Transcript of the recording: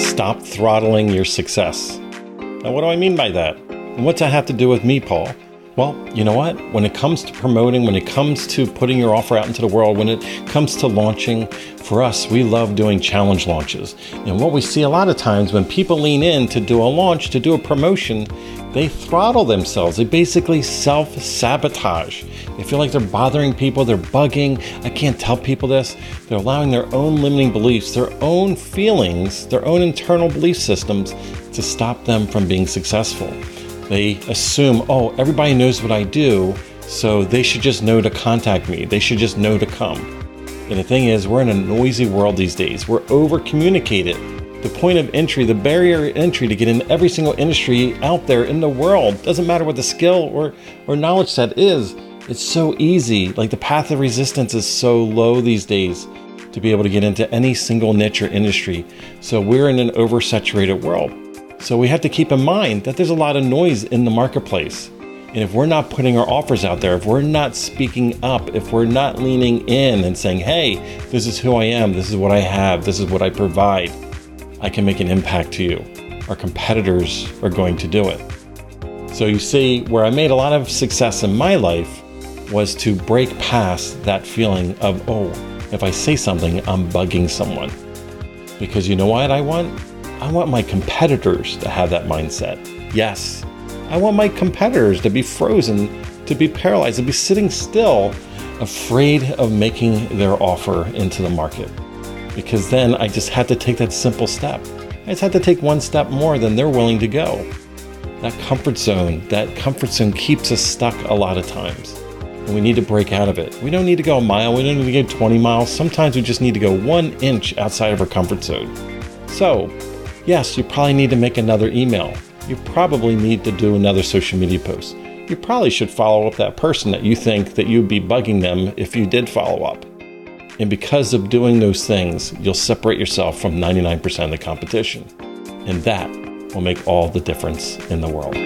Stop throttling your success. Now, what do I mean by that? And what's that have to do with me, Paul? Well, you know what? When it comes to promoting, when it comes to putting your offer out into the world, when it comes to launching, for us, we love doing challenge launches. And what we see a lot of times when people lean in to do a launch, to do a promotion, they throttle themselves. They basically self sabotage. They feel like they're bothering people, they're bugging. I can't tell people this. They're allowing their own limiting beliefs, their own feelings, their own internal belief systems to stop them from being successful. They assume, oh, everybody knows what I do, so they should just know to contact me. They should just know to come. And the thing is, we're in a noisy world these days. We're over communicated. The point of entry, the barrier entry to get in every single industry out there in the world, doesn't matter what the skill or, or knowledge set is, it's so easy. Like the path of resistance is so low these days to be able to get into any single niche or industry. So we're in an oversaturated world. So we have to keep in mind that there's a lot of noise in the marketplace. And if we're not putting our offers out there, if we're not speaking up, if we're not leaning in and saying, hey, this is who I am, this is what I have, this is what I provide, I can make an impact to you. Our competitors are going to do it. So you see, where I made a lot of success in my life was to break past that feeling of, oh, if I say something, I'm bugging someone. Because you know what I want? I want my competitors to have that mindset. Yes, I want my competitors to be frozen, to be paralyzed, to be sitting still, afraid of making their offer into the market. Because then I just had to take that simple step. I just had to take one step more than they're willing to go. That comfort zone, that comfort zone keeps us stuck a lot of times. And we need to break out of it. We don't need to go a mile, we don't need to go 20 miles. Sometimes we just need to go one inch outside of our comfort zone. So, Yes, you probably need to make another email. You probably need to do another social media post. You probably should follow up that person that you think that you'd be bugging them if you did follow up. And because of doing those things, you'll separate yourself from 99% of the competition. And that will make all the difference in the world.